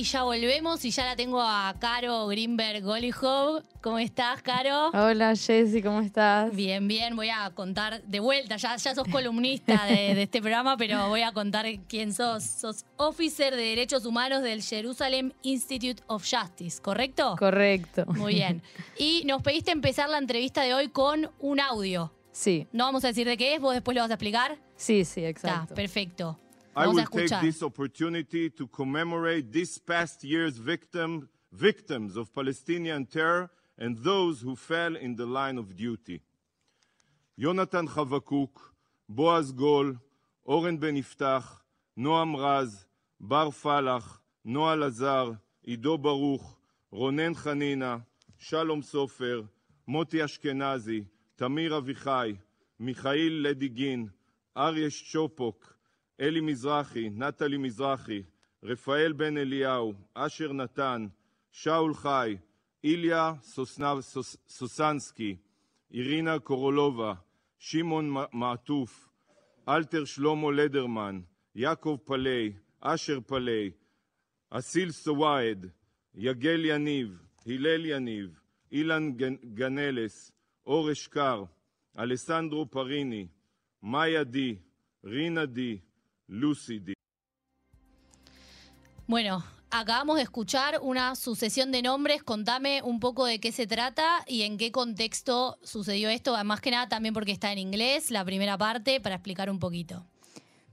Y ya volvemos y ya la tengo a Caro Greenberg Golihov. ¿Cómo estás, Caro? Hola, Jessy, ¿cómo estás? Bien, bien. Voy a contar de vuelta. Ya, ya sos columnista de, de este programa, pero voy a contar quién sos. Sos officer de Derechos Humanos del Jerusalem Institute of Justice, ¿correcto? Correcto. Muy bien. Y nos pediste empezar la entrevista de hoy con un audio. Sí, No vamos a decir de qué es, vos después lo vas a explicar. sí, sí, Está, exacto. perfecto. I Vamos a will take escuchar. this opportunity to commemorate this past year's victim, victims of Palestinian terror and those who fell in the line of duty. יונתן חבקוק, בועז גול, אורן בן יפתח, נועם רז, בר פלח, נועה לזר, עידו ברוך, רונן חנינה, שלום סופר, מוטי אשכנזי, תמיר אביחי, מיכאיל לדיגין, אריה שצ'ופוק, אלי מזרחי, נטלי מזרחי, רפאל בן אליהו, אשר נתן, שאול חי, איליה סוסנב- סוס- סוסנסקי, אירינה קורולובה, שמעון מעטוף, אלתר שלמה לדרמן, יעקב פלאי, אשר פלאי, אסיל סואעד, יגל יניב, הלל יניב, אילן גנ- גנלס, אור אשכר, אלסנדרו פריני, מאיה די, רינה די, Lucy D. Bueno, acabamos de escuchar una sucesión de nombres. Contame un poco de qué se trata y en qué contexto sucedió esto. Más que nada también porque está en inglés, la primera parte, para explicar un poquito.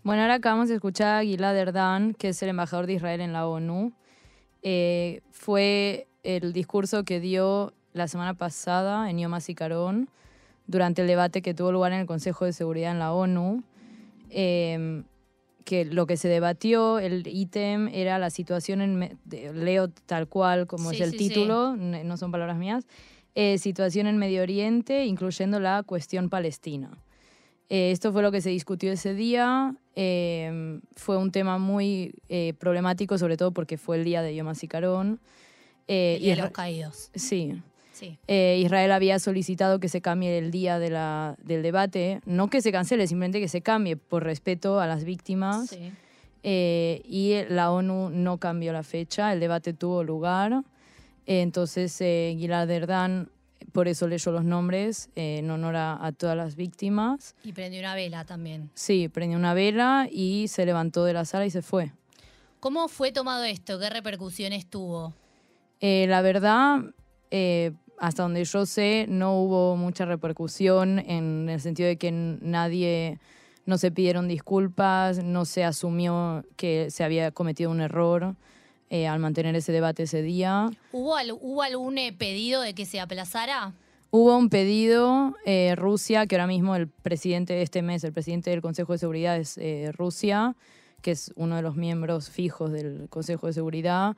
Bueno, ahora acabamos de escuchar a Gilad Erdan, que es el embajador de Israel en la ONU. Eh, fue el discurso que dio la semana pasada en Yom Carón durante el debate que tuvo lugar en el Consejo de Seguridad en la ONU. Eh, que lo que se debatió, el ítem era la situación en... leo tal cual como Sí, es el sí, sí. título, n- no son palabras mías. eh, situación en Medio Oriente, incluyendo la cuestión palestina. Eh, esto fue lo que se discutió ese día. eh, fue un tema muy eh, problemático, sobre todo porque fue el día de Yom HaZikaron. Eh, Día de los caídos. Sí. Sí. Eh, Israel había solicitado que se cambie el día de la, del debate. No que se cancele, simplemente que se cambie por respeto a las víctimas. sí. Eh, y la ONU no cambió la fecha, el debate tuvo lugar. Eh, entonces, eh, Gilad Erdan, por eso leyó los nombres, eh, en honor a, a todas las víctimas. Y prendió una vela también. Sí, prendió una vela y se levantó de la sala y se fue. ¿Cómo fue tomado esto? ¿Qué repercusiones tuvo? Eh, la verdad, hasta donde yo sé, no hubo mucha repercusión en el sentido de que nadie, no se pidieron disculpas, no se asumió que se había cometido un error eh, al mantener ese debate ese día. ¿Hubo, ¿hubo algún eh, pedido de que se aplazara? Hubo un pedido, eh, Rusia, que ahora mismo el presidente de este mes, el presidente del Consejo de Seguridad es Rusia, que es uno de los miembros fijos del Consejo de Seguridad.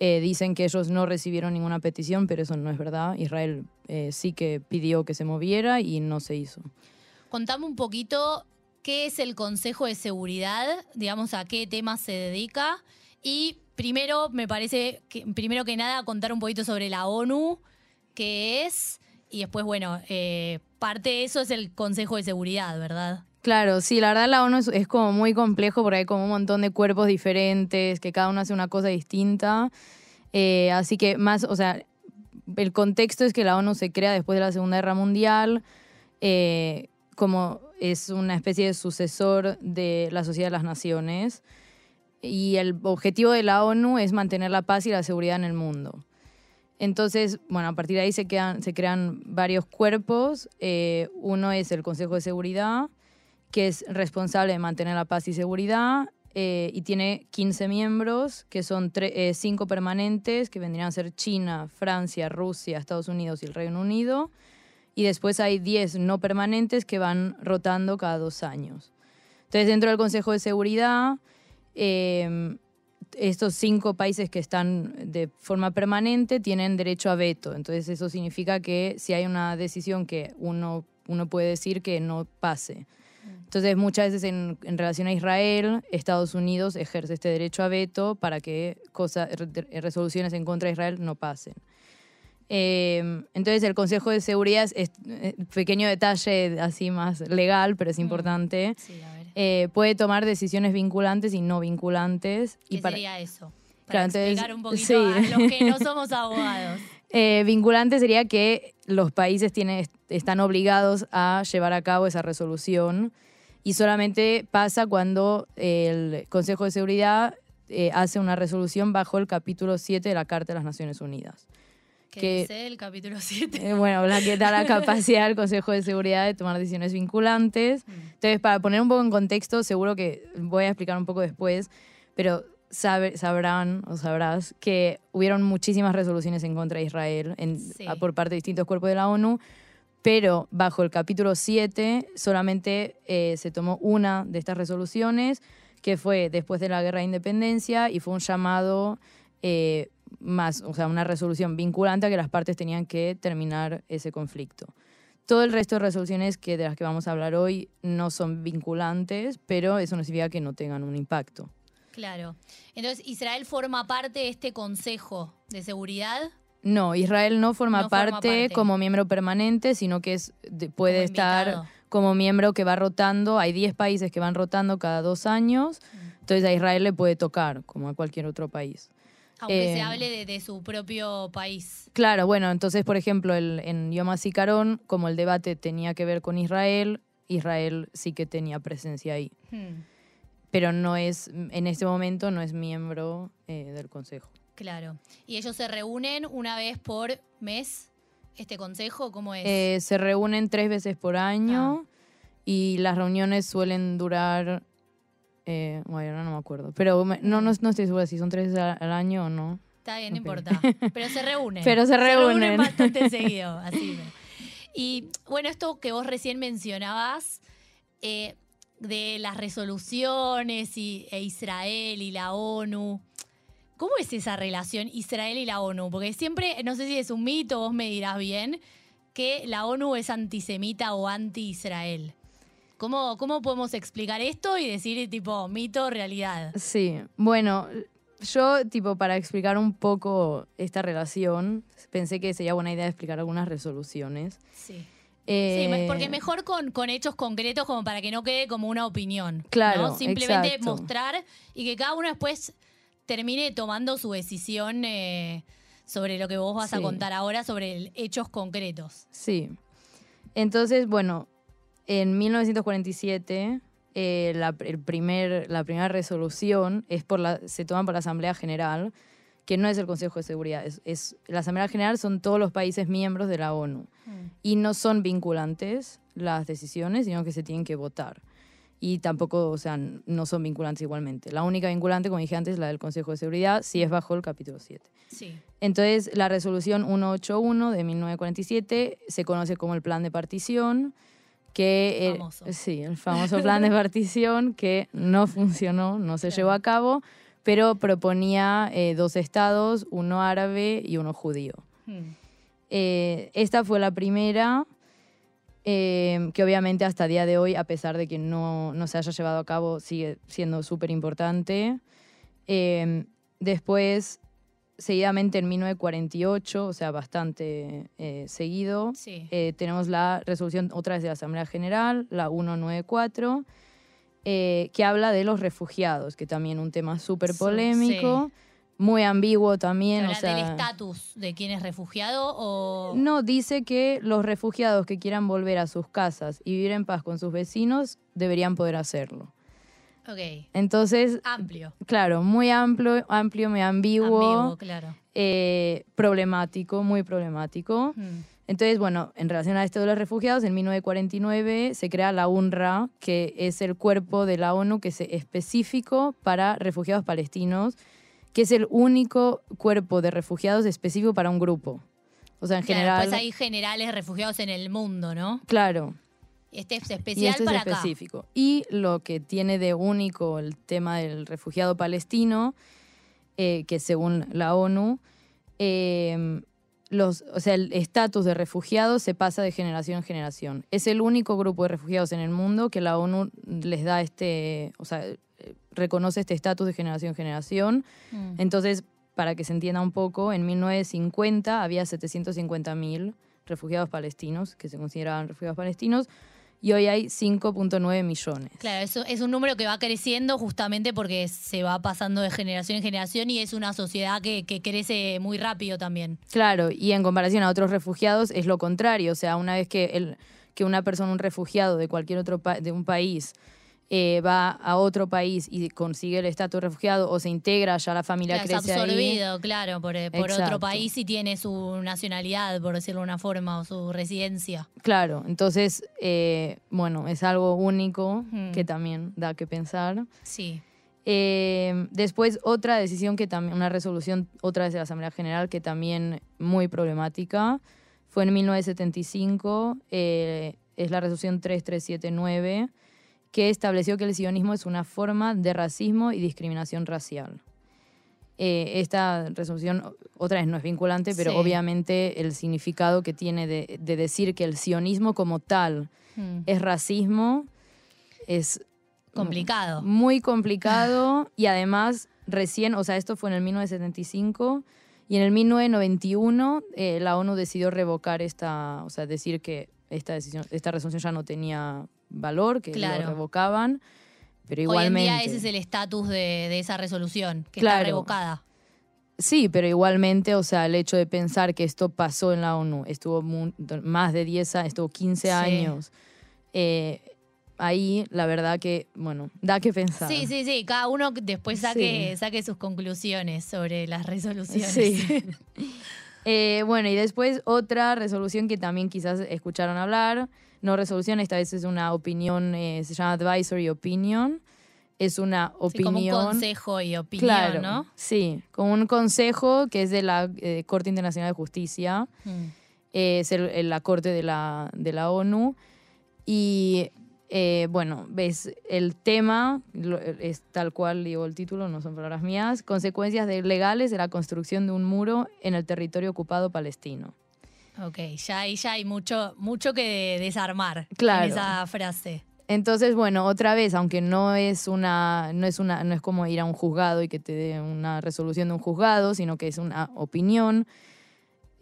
Eh, dicen que ellos no recibieron ninguna petición, pero eso no es verdad. Israel eh, sí que pidió que se moviera y no se hizo. Contame un poquito qué es el Consejo de Seguridad, digamos, a qué temas se dedica. Y primero, me parece, que, primero que nada, contar un poquito sobre la ONU, qué es, y después, bueno, eh, parte de eso es el Consejo de Seguridad, ¿verdad? Claro, sí, la verdad la ONU es, como muy complejo porque hay como un montón de cuerpos diferentes, que cada uno hace una cosa distinta. Eh, así que más, o sea, el contexto es que la ONU se crea después de la Segunda Guerra Mundial, eh, como es una especie de sucesor de la Sociedad de las Naciones. Y el objetivo de la ONU es mantener la paz y la seguridad en el mundo. Entonces, bueno, a partir de ahí se, quedan, se crean varios cuerpos. Eh, uno es el Consejo de Seguridad, que es responsable de mantener la paz y seguridad, eh, y tiene 15 miembros, que son 5 permanentes, que vendrían a ser China, Francia, Rusia, Estados Unidos y el Reino Unido. Y después hay 10 no permanentes que van rotando cada dos años. Entonces, dentro del Consejo de Seguridad, eh, estos cinco países que están de forma permanente tienen derecho a veto. Entonces, eso significa que si hay una decisión que uno, uno puede decir que no pase. Entonces, muchas veces en, en relación a Israel, Estados Unidos ejerce este derecho a veto para que cosa- re- resoluciones en contra de Israel no pasen. Eh, entonces el Consejo de Seguridad es, eh, pequeño detalle así más legal, pero es Mm. importante. Sí, a ver. eh, puede tomar decisiones vinculantes y no vinculantes. ¿Qué Y para, sería eso? Para Claro, entonces, explicar un poquito sí. a los que no somos abogados. Eh, vinculante sería que los países tienen, están obligados a llevar a cabo esa resolución y solamente pasa cuando el Consejo de Seguridad eh, hace una resolución bajo el capítulo 7 de la Carta de las Naciones Unidas. ¿Qué Que- dice el capítulo 7? Eh, bueno, la que da la capacidad del Consejo de Seguridad de tomar decisiones vinculantes. Mm. Entonces, para poner un poco en contexto, seguro que voy a explicar un poco después, pero sabe- sabrán o sabrás que hubieron muchísimas resoluciones en contra de Israel en- Sí. a- por parte de distintos cuerpos de la ONU, pero bajo el capítulo 7 solamente eh, se tomó una de estas resoluciones, que fue después de la Guerra de Independencia y fue un llamado eh, más, o sea, una resolución vinculante a que las partes tenían que terminar ese conflicto. Todo el resto de resoluciones que de las que vamos a hablar hoy no son vinculantes, pero eso no significa que no tengan un impacto. Claro. Entonces, Israel forma parte de este Consejo de Seguridad. No, Israel no forma, No forma parte, como miembro permanente, sino que es, de- puede Como estar invitado. como miembro que va rotando. Hay 10 países que van rotando cada dos años, Mm. entonces a Israel le puede tocar, como a cualquier otro país. Aunque Eh, se hable de, de su propio país. Claro, bueno, entonces, por ejemplo, el, en Yom HaZikaron, como el debate tenía que ver con Israel, Israel sí que tenía presencia ahí. Hmm, Pero no es, en este momento no es miembro eh, del Consejo. Claro. ¿Y ellos se reúnen una vez por mes? ¿Este consejo cómo es? Eh, se reúnen tres veces por año y las reuniones suelen durar. Eh, bueno, ahora no me acuerdo. Pero me- no, no, no estoy segura si son tres veces al, al año o no. Está bien, no importa. Pero se reúnen. Pero se reúnen. bastante seguido. Así. Y bueno, esto que vos recién mencionabas eh, de las resoluciones y, e Israel y la ONU. ¿Cómo es esa relación Israel y la ONU? Porque siempre, no sé si es un mito, vos me dirás bien, que la ONU es antisemita o anti-Israel. ¿Cómo, ¿Cómo podemos explicar esto y decir tipo mito, realidad? Sí, bueno, yo, tipo, para explicar un poco esta relación, pensé que sería buena idea explicar algunas resoluciones. Sí. Eh, Sí, porque mejor con, con hechos concretos como para que no quede como una opinión. Claro, ¿no? Simplemente exacto. mostrar y que cada uno después termine tomando su decisión eh, sobre lo que vos vas a contar ahora, sobre el- hechos concretos. Sí. Entonces, bueno, en 1947 eh, la, el primer, la primera resolución es por la, se toma por la Asamblea General, que no es el Consejo de Seguridad. Es, es- la Asamblea General son todos los países miembros de la ONU. Y no son vinculantes las decisiones, sino que se tienen que votar. Y tampoco, o sea, no son vinculantes igualmente. La única vinculante, como dije antes, es la del Consejo de Seguridad, si es bajo el capítulo 7. Sí. Entonces, la resolución 181 de 1947 se conoce como el plan de partición, que... eh, Famoso. sí, el famoso plan de partición que no funcionó, no se Claro. llevó a cabo, pero proponía eh, dos estados, uno árabe y uno judío. Hmm. Eh, esta fue la primera, eh, que obviamente hasta día de hoy, a pesar de que no, no se haya llevado a cabo, sigue siendo súper importante. Eh, después, seguidamente en 1948, o sea, bastante eh, seguido, Sí. eh, tenemos la resolución otra vez de la Asamblea General, la 194, eh, que habla de los refugiados, que también un tema súper Sí. Muy ambiguo también. ¿Habla o sea, del estatus de quién es refugiado o...? no, dice que los refugiados que quieran volver a sus casas y vivir en paz con sus vecinos deberían poder hacerlo. Ok. Entonces, Amplio. claro, muy amplio, amplio muy ambiguo, Ambiguo, claro. eh, problemático, muy problemático. Hmm. Entonces, bueno, en relación a esto de los refugiados, en 1949 se crea la UNRWA, que es el cuerpo de la ONU que es específico para refugiados palestinos, que es el único cuerpo de refugiados específico para un grupo. O sea, en Claro, general, pues hay generales refugiados en el mundo, ¿no? claro, Este es y especial este es para específico. Y lo que tiene de único el tema del refugiado palestino, eh, que según la ONU, eh, los, o sea, el estatus de refugiados se pasa de generación en generación. Es el único grupo de refugiados en el mundo que la ONU les da este, o sea, reconoce este estatus de generación en generación. Hmm. Entonces, para que se entienda un poco, en 1950 había 750.000 refugiados palestinos, que se consideraban refugiados palestinos, y hoy hay 5.9 millones. Claro, eso es un número que va creciendo justamente porque se va pasando de generación en generación y es una sociedad que, que crece muy rápido también. Claro, y en comparación a otros refugiados es lo contrario, o sea, una vez que, el, que una persona, un refugiado de cualquier otro de un país, eh, va a otro país y consigue el estatus de refugiado o se integra, ya la familia Claro, es crece ahí. absorbido, claro, por, por otro país y tiene su nacionalidad, por decirlo de una forma, o su residencia. Claro, entonces, eh, bueno, es algo único Mm. que también da que pensar. Sí. Eh, después, otra decisión que también, una resolución otra vez de la Asamblea General que también muy problemática, fue en 1975, eh, es la resolución 3379, que estableció que el sionismo es una forma de racismo y discriminación racial. Eh, esta resolución, otra vez, no es vinculante, pero Sí. obviamente el significado que tiene de, de decir que el sionismo como tal Mm. es racismo es Complicado. muy complicado y además recién, o sea, esto fue en el 1975 y en el 1991 eh, la ONU decidió revocar esta, o sea, decir que esta decisión, esta resolución ya no tenía valor, que Claro. lo revocaban, pero Hoy en igualmente. día ese es el estatus de, de esa resolución, que Claro. está revocada. Sí, pero igualmente, o sea, el hecho de pensar que esto pasó en la ONU, estuvo más de 10 años, estuvo 15 Sí. años, eh, ahí la verdad que, bueno, da que pensar. Sí, sí, sí. Cada uno después saque, saque sus conclusiones sobre las resoluciones. Sí. Eh, bueno, y después otra resolución que también quizás escucharon hablar, no resolución, esta vez es una opinión, eh, se llama advisory opinion, es una Sí, como un opinión... consejo y opinión, claro, ¿no? sí, como un consejo que es de la eh, Corte Internacional de Justicia, Mm. es el- el- la Corte de la, de la ONU, y eh, bueno, ves, el tema es tal cual digo el título, no son palabras mías, consecuencias de- legales de la construcción de un muro en el territorio ocupado palestino. Ok, ya ahí ya hay mucho, mucho que desarmar Claro. en esa frase. Entonces, bueno, otra vez, aunque no es una, no es una, no es como ir a un juzgado y que te dé una resolución de un juzgado, sino que es una opinión.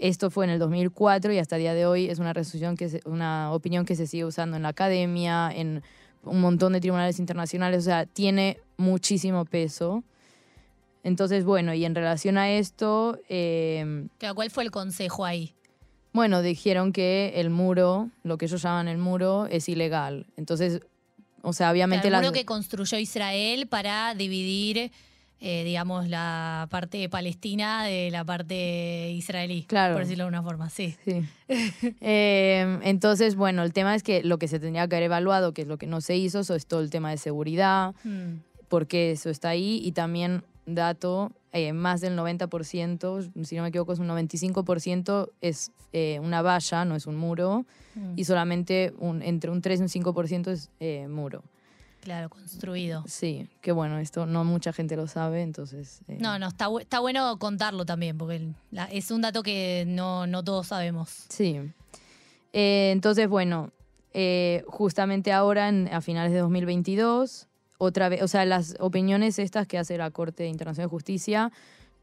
Esto fue en el 2004 y hasta el día de hoy es una resolución que se- una opinión que se sigue usando en la academia, en un montón de tribunales internacionales, o sea, tiene muchísimo peso. Entonces, bueno, y en relación a esto, eh, ¿Cuál fue el consejo ahí? bueno, dijeron que el muro, lo que ellos llaman el muro, es ilegal. Entonces, o sea, obviamente Claro, el las- muro que construyó Israel para dividir, eh, digamos, la parte palestina de la parte israelí. Claro. Por decirlo de una forma, sí. Sí. Eh, entonces, bueno, el tema es que lo que se tendría que haber evaluado, que es lo que no se hizo, eso es todo el tema de seguridad, Mm. por qué eso está ahí y también, dato, eh, más del 90%, si no me equivoco, es un 95% es eh, una valla, no es un muro, Mm. y solamente un, entre un 3 y un 5% es eh, muro. Claro, construido. Sí, que bueno, esto no mucha gente lo sabe, entonces... eh, No, no, está, bu- está bueno contarlo también, porque la- es un dato que no, no todos sabemos. Sí. Eh, entonces, bueno, eh, justamente ahora, en- a finales de 2022, otra vez, o sea, las opiniones estas que hace la Corte Internacional de Justicia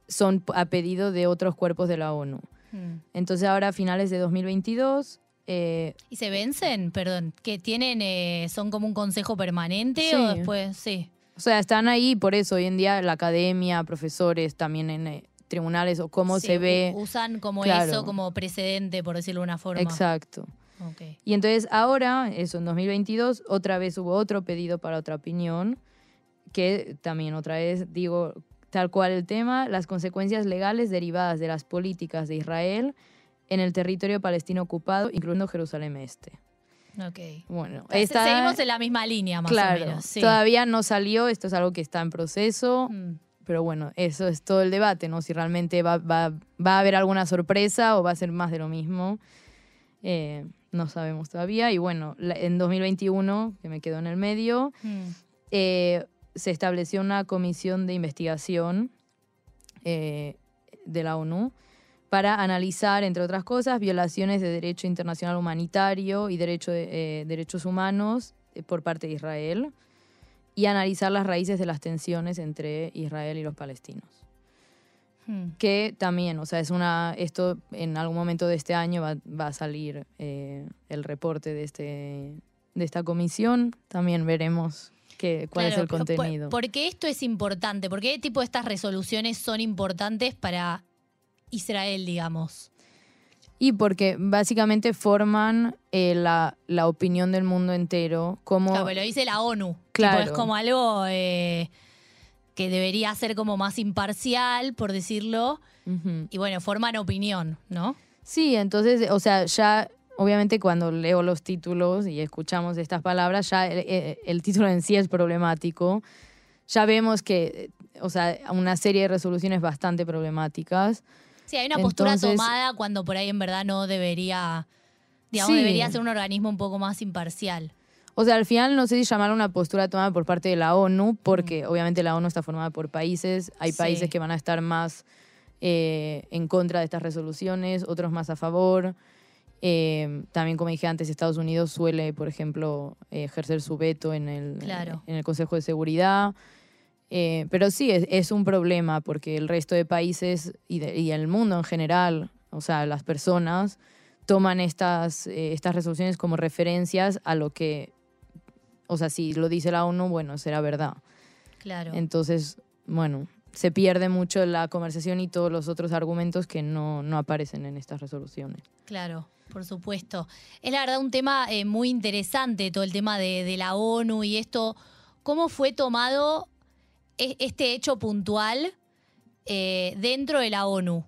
son a pedido de otros cuerpos de la ONU. Mm. Entonces, ahora a finales de 2022, eh, ¿Y se vencen? Perdón, que tienen, eh, son como un consejo permanente Sí. o después, sí. o sea, están ahí, por eso hoy en día la academia, profesores, también en eh, tribunales, o cómo Sí, se ve. Usan como Claro. eso como precedente, por decirlo de una forma. Exacto. Ok. Y entonces ahora, eso en 2022, otra vez hubo otro pedido para otra opinión, que también otra vez digo tal cual el tema, las consecuencias legales derivadas de las políticas de Israel en el territorio palestino ocupado, incluyendo Jerusalén Este. Ok. Bueno, esta- Seguimos en la misma línea, más claro, o menos. Sí. todavía no salió, esto es algo que está en proceso, Mm. pero bueno, eso es todo el debate, ¿no? Si realmente va, va- va a haber alguna sorpresa o va a ser más de lo mismo. Eh, no sabemos todavía. Y bueno, la- en 2021, que me quedo en el medio, Mm. eh, se estableció una comisión de investigación eh, de la ONU para analizar, entre otras cosas, violaciones de derecho internacional humanitario y derecho de- eh, derechos humanos eh, por parte de Israel y analizar las raíces de las tensiones entre Israel y los palestinos. Hmm. que también, o sea, es una, esto en algún momento de este año va, va a salir eh, el reporte de, este, de esta comisión, también veremos qué, cuál es el contenido. ¿Por qué esto es importante? ¿Por qué tipo de estas resoluciones son importantes para Israel, digamos? Y porque básicamente forman eh, la, la opinión del mundo entero, como... Claro, pero lo dice la ONU. Tipo, Claro. es como algo eh, que debería ser como más imparcial, por decirlo. Y bueno, forman opinión, ¿no? Sí, entonces, o sea, ya obviamente cuando leo los títulos y escuchamos estas palabras, ya el, el- el título en sí es problemático. Ya vemos que, eh, o sea, una serie de resoluciones bastante problemáticas. Sí, hay una postura Entonces- tomada cuando por ahí en verdad no debería, digamos, Sí. debería ser un organismo un poco más imparcial. O sea, al final no sé si llamar una postura tomada por parte de la ONU, porque obviamente la ONU está formada por países. Hay Sí. países que van a estar más eh, en contra de estas resoluciones, otros más a favor. Eh, también, como dije antes, Estados Unidos suele, por ejemplo, ejercer su veto en el, Claro. en el Consejo de Seguridad. Eh, pero sí, es, es un problema porque el resto de países y, de- y el mundo en general, o sea, las personas, toman estas, eh, estas resoluciones como referencias a lo que, o sea, si lo dice la ONU, bueno, será verdad. Claro. Entonces, bueno, se pierde mucho la conversación y todos los otros argumentos que no, no aparecen en estas resoluciones. Claro, por supuesto. Es la verdad un tema eh, muy interesante, todo el tema de, de la ONU y esto. ¿Cómo fue tomado este hecho puntual eh, dentro de la ONU?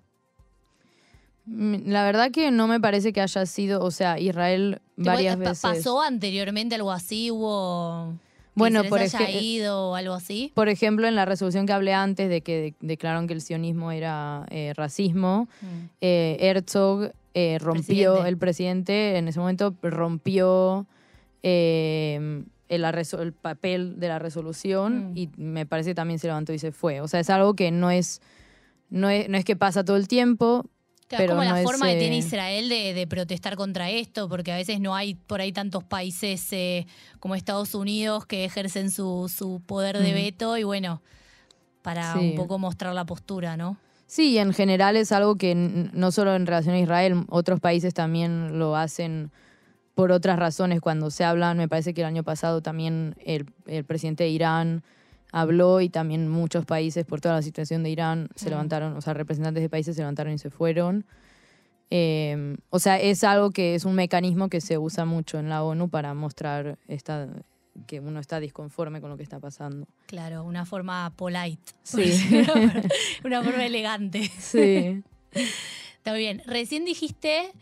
La verdad que no me parece que haya sido, o sea, Israel varias veces... ¿Pasó anteriormente algo así? ¿Hubo que Bueno, se les por haya ej- ido o algo así? Por ejemplo, en la resolución que hablé antes de que de- declararon que el sionismo era eh, racismo, Mm. eh, Herzog eh, rompió, Presidente. el presidente en ese momento rompió eh, el, el papel de la resolución Mm. y me parece que también se levantó y se fue. O sea, es algo que no es, no es, no es que pasa todo el tiempo. Claro, es pero como no la es, forma que tiene eh, Israel de, de protestar contra esto, porque a veces no hay por ahí tantos países eh, como Estados Unidos que ejercen su, su poder de Mm. veto y bueno, para Sí. un poco mostrar la postura, ¿no? Sí, en general es algo que no solo en relación a Israel, otros países también lo hacen por otras razones. Cuando se hablan, me parece que el año pasado también el, el presidente de Irán habló y también muchos países por toda la situación de Irán se levantaron, o sea, representantes de países se levantaron y se fueron. Eh, o sea, es algo que es un mecanismo que se usa mucho en la ONU para mostrar esta, que uno está disconforme con lo que está pasando. Claro, una forma polite. Sí. una forma elegante. Sí. Está bien. Recién dijiste,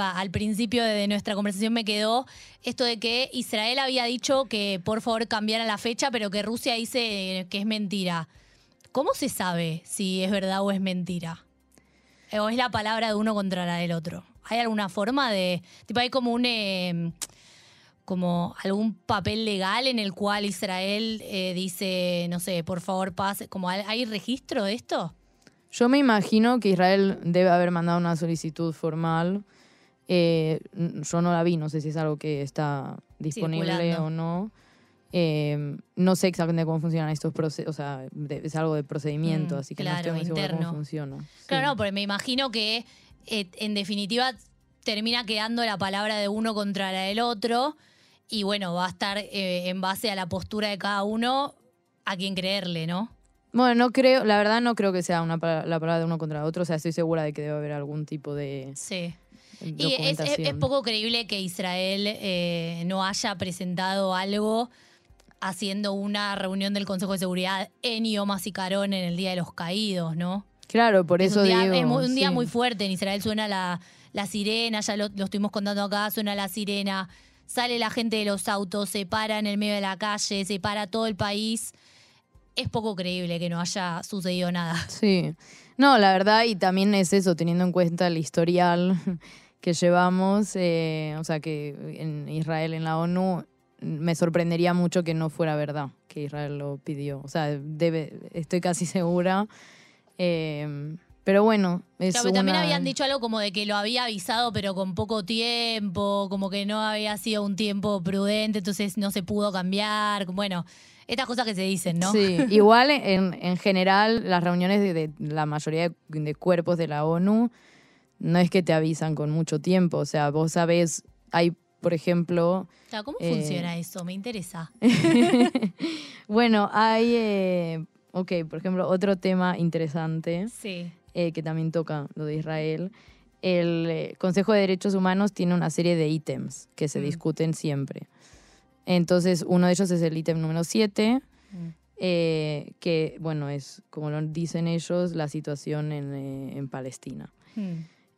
al principio de nuestra conversación me quedó esto de que Israel había dicho que por favor cambiara la fecha, pero que Rusia dice que es mentira. ¿Cómo se sabe si es verdad o es mentira? ¿O es la palabra de uno contra la del otro? ¿Hay alguna forma de. Tipo, hay como un. eh, como algún papel legal en el cual Israel eh, dice, no sé, por favor pase. Como, ¿hay- ¿Hay registro de esto? Yo me imagino que Israel debe haber mandado una solicitud formal. Eh, yo no la vi, no sé si es algo que está disponible Circulando. o no. Eh, no sé exactamente cómo funcionan estos procesos, o sea, de- es algo de procedimiento, Mm, así que claro, no estoy muy cómo funciona. Claro, Sí. no, porque me imagino que eh, en definitiva termina quedando la palabra de uno contra la del otro y bueno, va a estar eh, en base a la postura de cada uno a quien creerle, ¿no? Bueno, no creo, la verdad no creo que sea una, la palabra de uno contra otro, o sea, estoy segura de que debe haber algún tipo de Sí. Y es, documentación. es- es poco creíble que Israel eh, no haya presentado algo haciendo una reunión del Consejo de Seguridad en Yom HaZikaron en el Día de los Caídos, ¿no? Claro, por Es eso un día, digo. es muy- un día sí. muy fuerte. En Israel suena la, la sirena, ya lo, lo estuvimos contando acá, suena la sirena, sale la gente de los autos, se para en el medio de la calle, se para todo el país. Es poco creíble que no haya sucedido nada. Sí. No, la verdad, y también es eso, teniendo en cuenta el historial que llevamos, eh, o sea, que en Israel, en la ONU, me sorprendería mucho que no fuera verdad que Israel lo pidió. O sea, debe, estoy casi segura. Eh, Pero bueno, es Claro, pero también una- habían dicho algo como de que lo había avisado, pero con poco tiempo, como que no había sido un tiempo prudente, entonces no se pudo cambiar. Bueno, estas cosas que se dicen, ¿no? Sí, igual en, en general las reuniones de, de la mayoría de, de cuerpos de la ONU no es que te avisan con mucho tiempo, o sea, vos sabés, hay, por ejemplo, Claro, ¿Cómo Eh, funciona eso? Me interesa. bueno, hay, eh, ok, por ejemplo, otro tema interesante Sí. eh, que también toca lo de Israel. El eh, Consejo de Derechos Humanos tiene una serie de ítems que se Mm. discuten siempre. Entonces, uno de ellos es el ítem número 7, Mm. eh, que, bueno, es, como lo dicen ellos, la situación en, eh, en Palestina. Mm.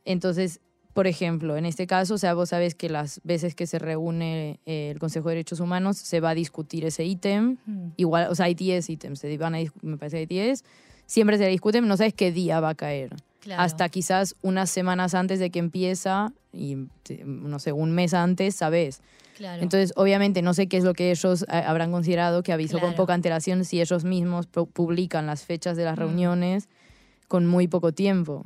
Entonces, por ejemplo, en este caso, o sea, vos sabés que las veces que se reúne eh, el Consejo de Derechos Humanos se va a discutir ese ítem. Mm. Igual, o sea, hay 10 ítems, se van a me parece que hay 10. Siempre se discuten, no sabes qué día va a caer. Claro. Hasta quizás unas semanas antes de que empieza y, no sé, un mes antes, sabes. Claro. Entonces, obviamente, no sé qué es lo que ellos eh, habrán considerado que avisó con poca antelación si ellos mismos pu- publican las fechas de las Mm. reuniones con muy poco tiempo.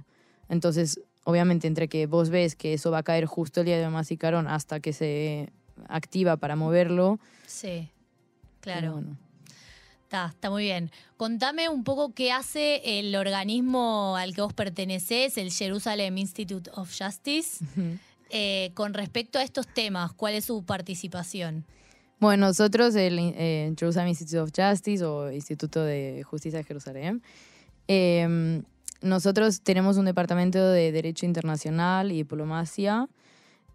Entonces, obviamente, entre que vos ves que eso va a caer justo el día de Mamá Carón hasta que se activa para moverlo. sí. Claro. bueno. Está, está muy bien. Contame un poco qué hace el organismo al que vos pertenecés, el Jerusalem Institute of Justice, eh, con respecto a estos temas. ¿Cuál es su participación? Bueno, nosotros, el eh, Jerusalem Institute of Justice o Instituto de Justicia de Jerusalén, eh, nosotros tenemos un departamento de Derecho Internacional y Diplomacia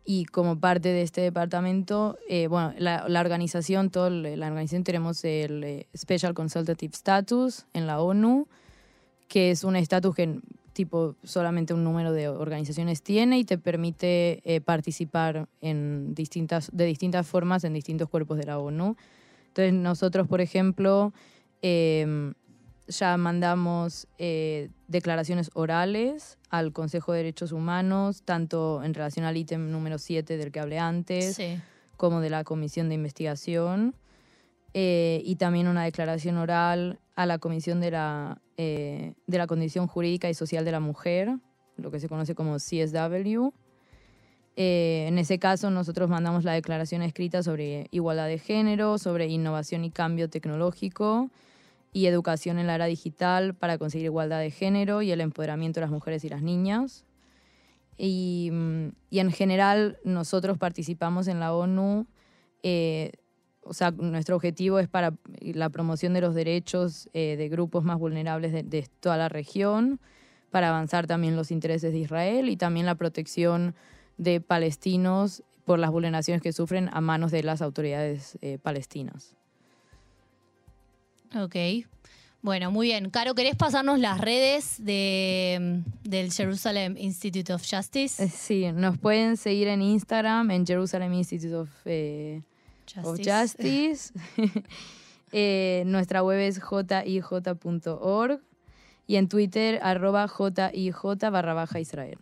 y como parte de este departamento, eh, bueno, la, la organización, toda la organización tenemos el eh, Special Consultative Status en la ONU, que es un estatus que tipo solamente un número de organizaciones tiene y te permite eh, participar en distintas, de distintas formas en distintos cuerpos de la ONU. Entonces nosotros, por ejemplo, eh, ya mandamos eh, declaraciones orales al Consejo de Derechos Humanos, tanto en relación al ítem número 7 del que hablé antes, Sí. como de la Comisión de Investigación, eh, y también una declaración oral a la Comisión de la, eh, de la Condición Jurídica y Social de la Mujer, lo que se conoce como CSW. Eh, en ese caso, nosotros mandamos la declaración escrita sobre igualdad de género, sobre innovación y cambio tecnológico y educación en la era digital para conseguir igualdad de género y el empoderamiento de las mujeres y las niñas. Y, mm, en general nosotros participamos en la ONU, eh, o sea, nuestro objetivo es para la promoción de los derechos eh, de grupos más vulnerables de, de toda la región, para avanzar también los intereses de Israel y también la protección de palestinos por las vulneraciones que sufren a manos de las autoridades eh, palestinas. Ok. Bueno, muy bien. Caro, ¿querés pasarnos las redes de, del Jerusalem Institute of Justice? Eh, Sí, nos pueden seguir en Instagram, en Jerusalem Institute of, eh, of Justice. Eh, nuestra web es jij.org y en Twitter arroba jij barra baja Israel.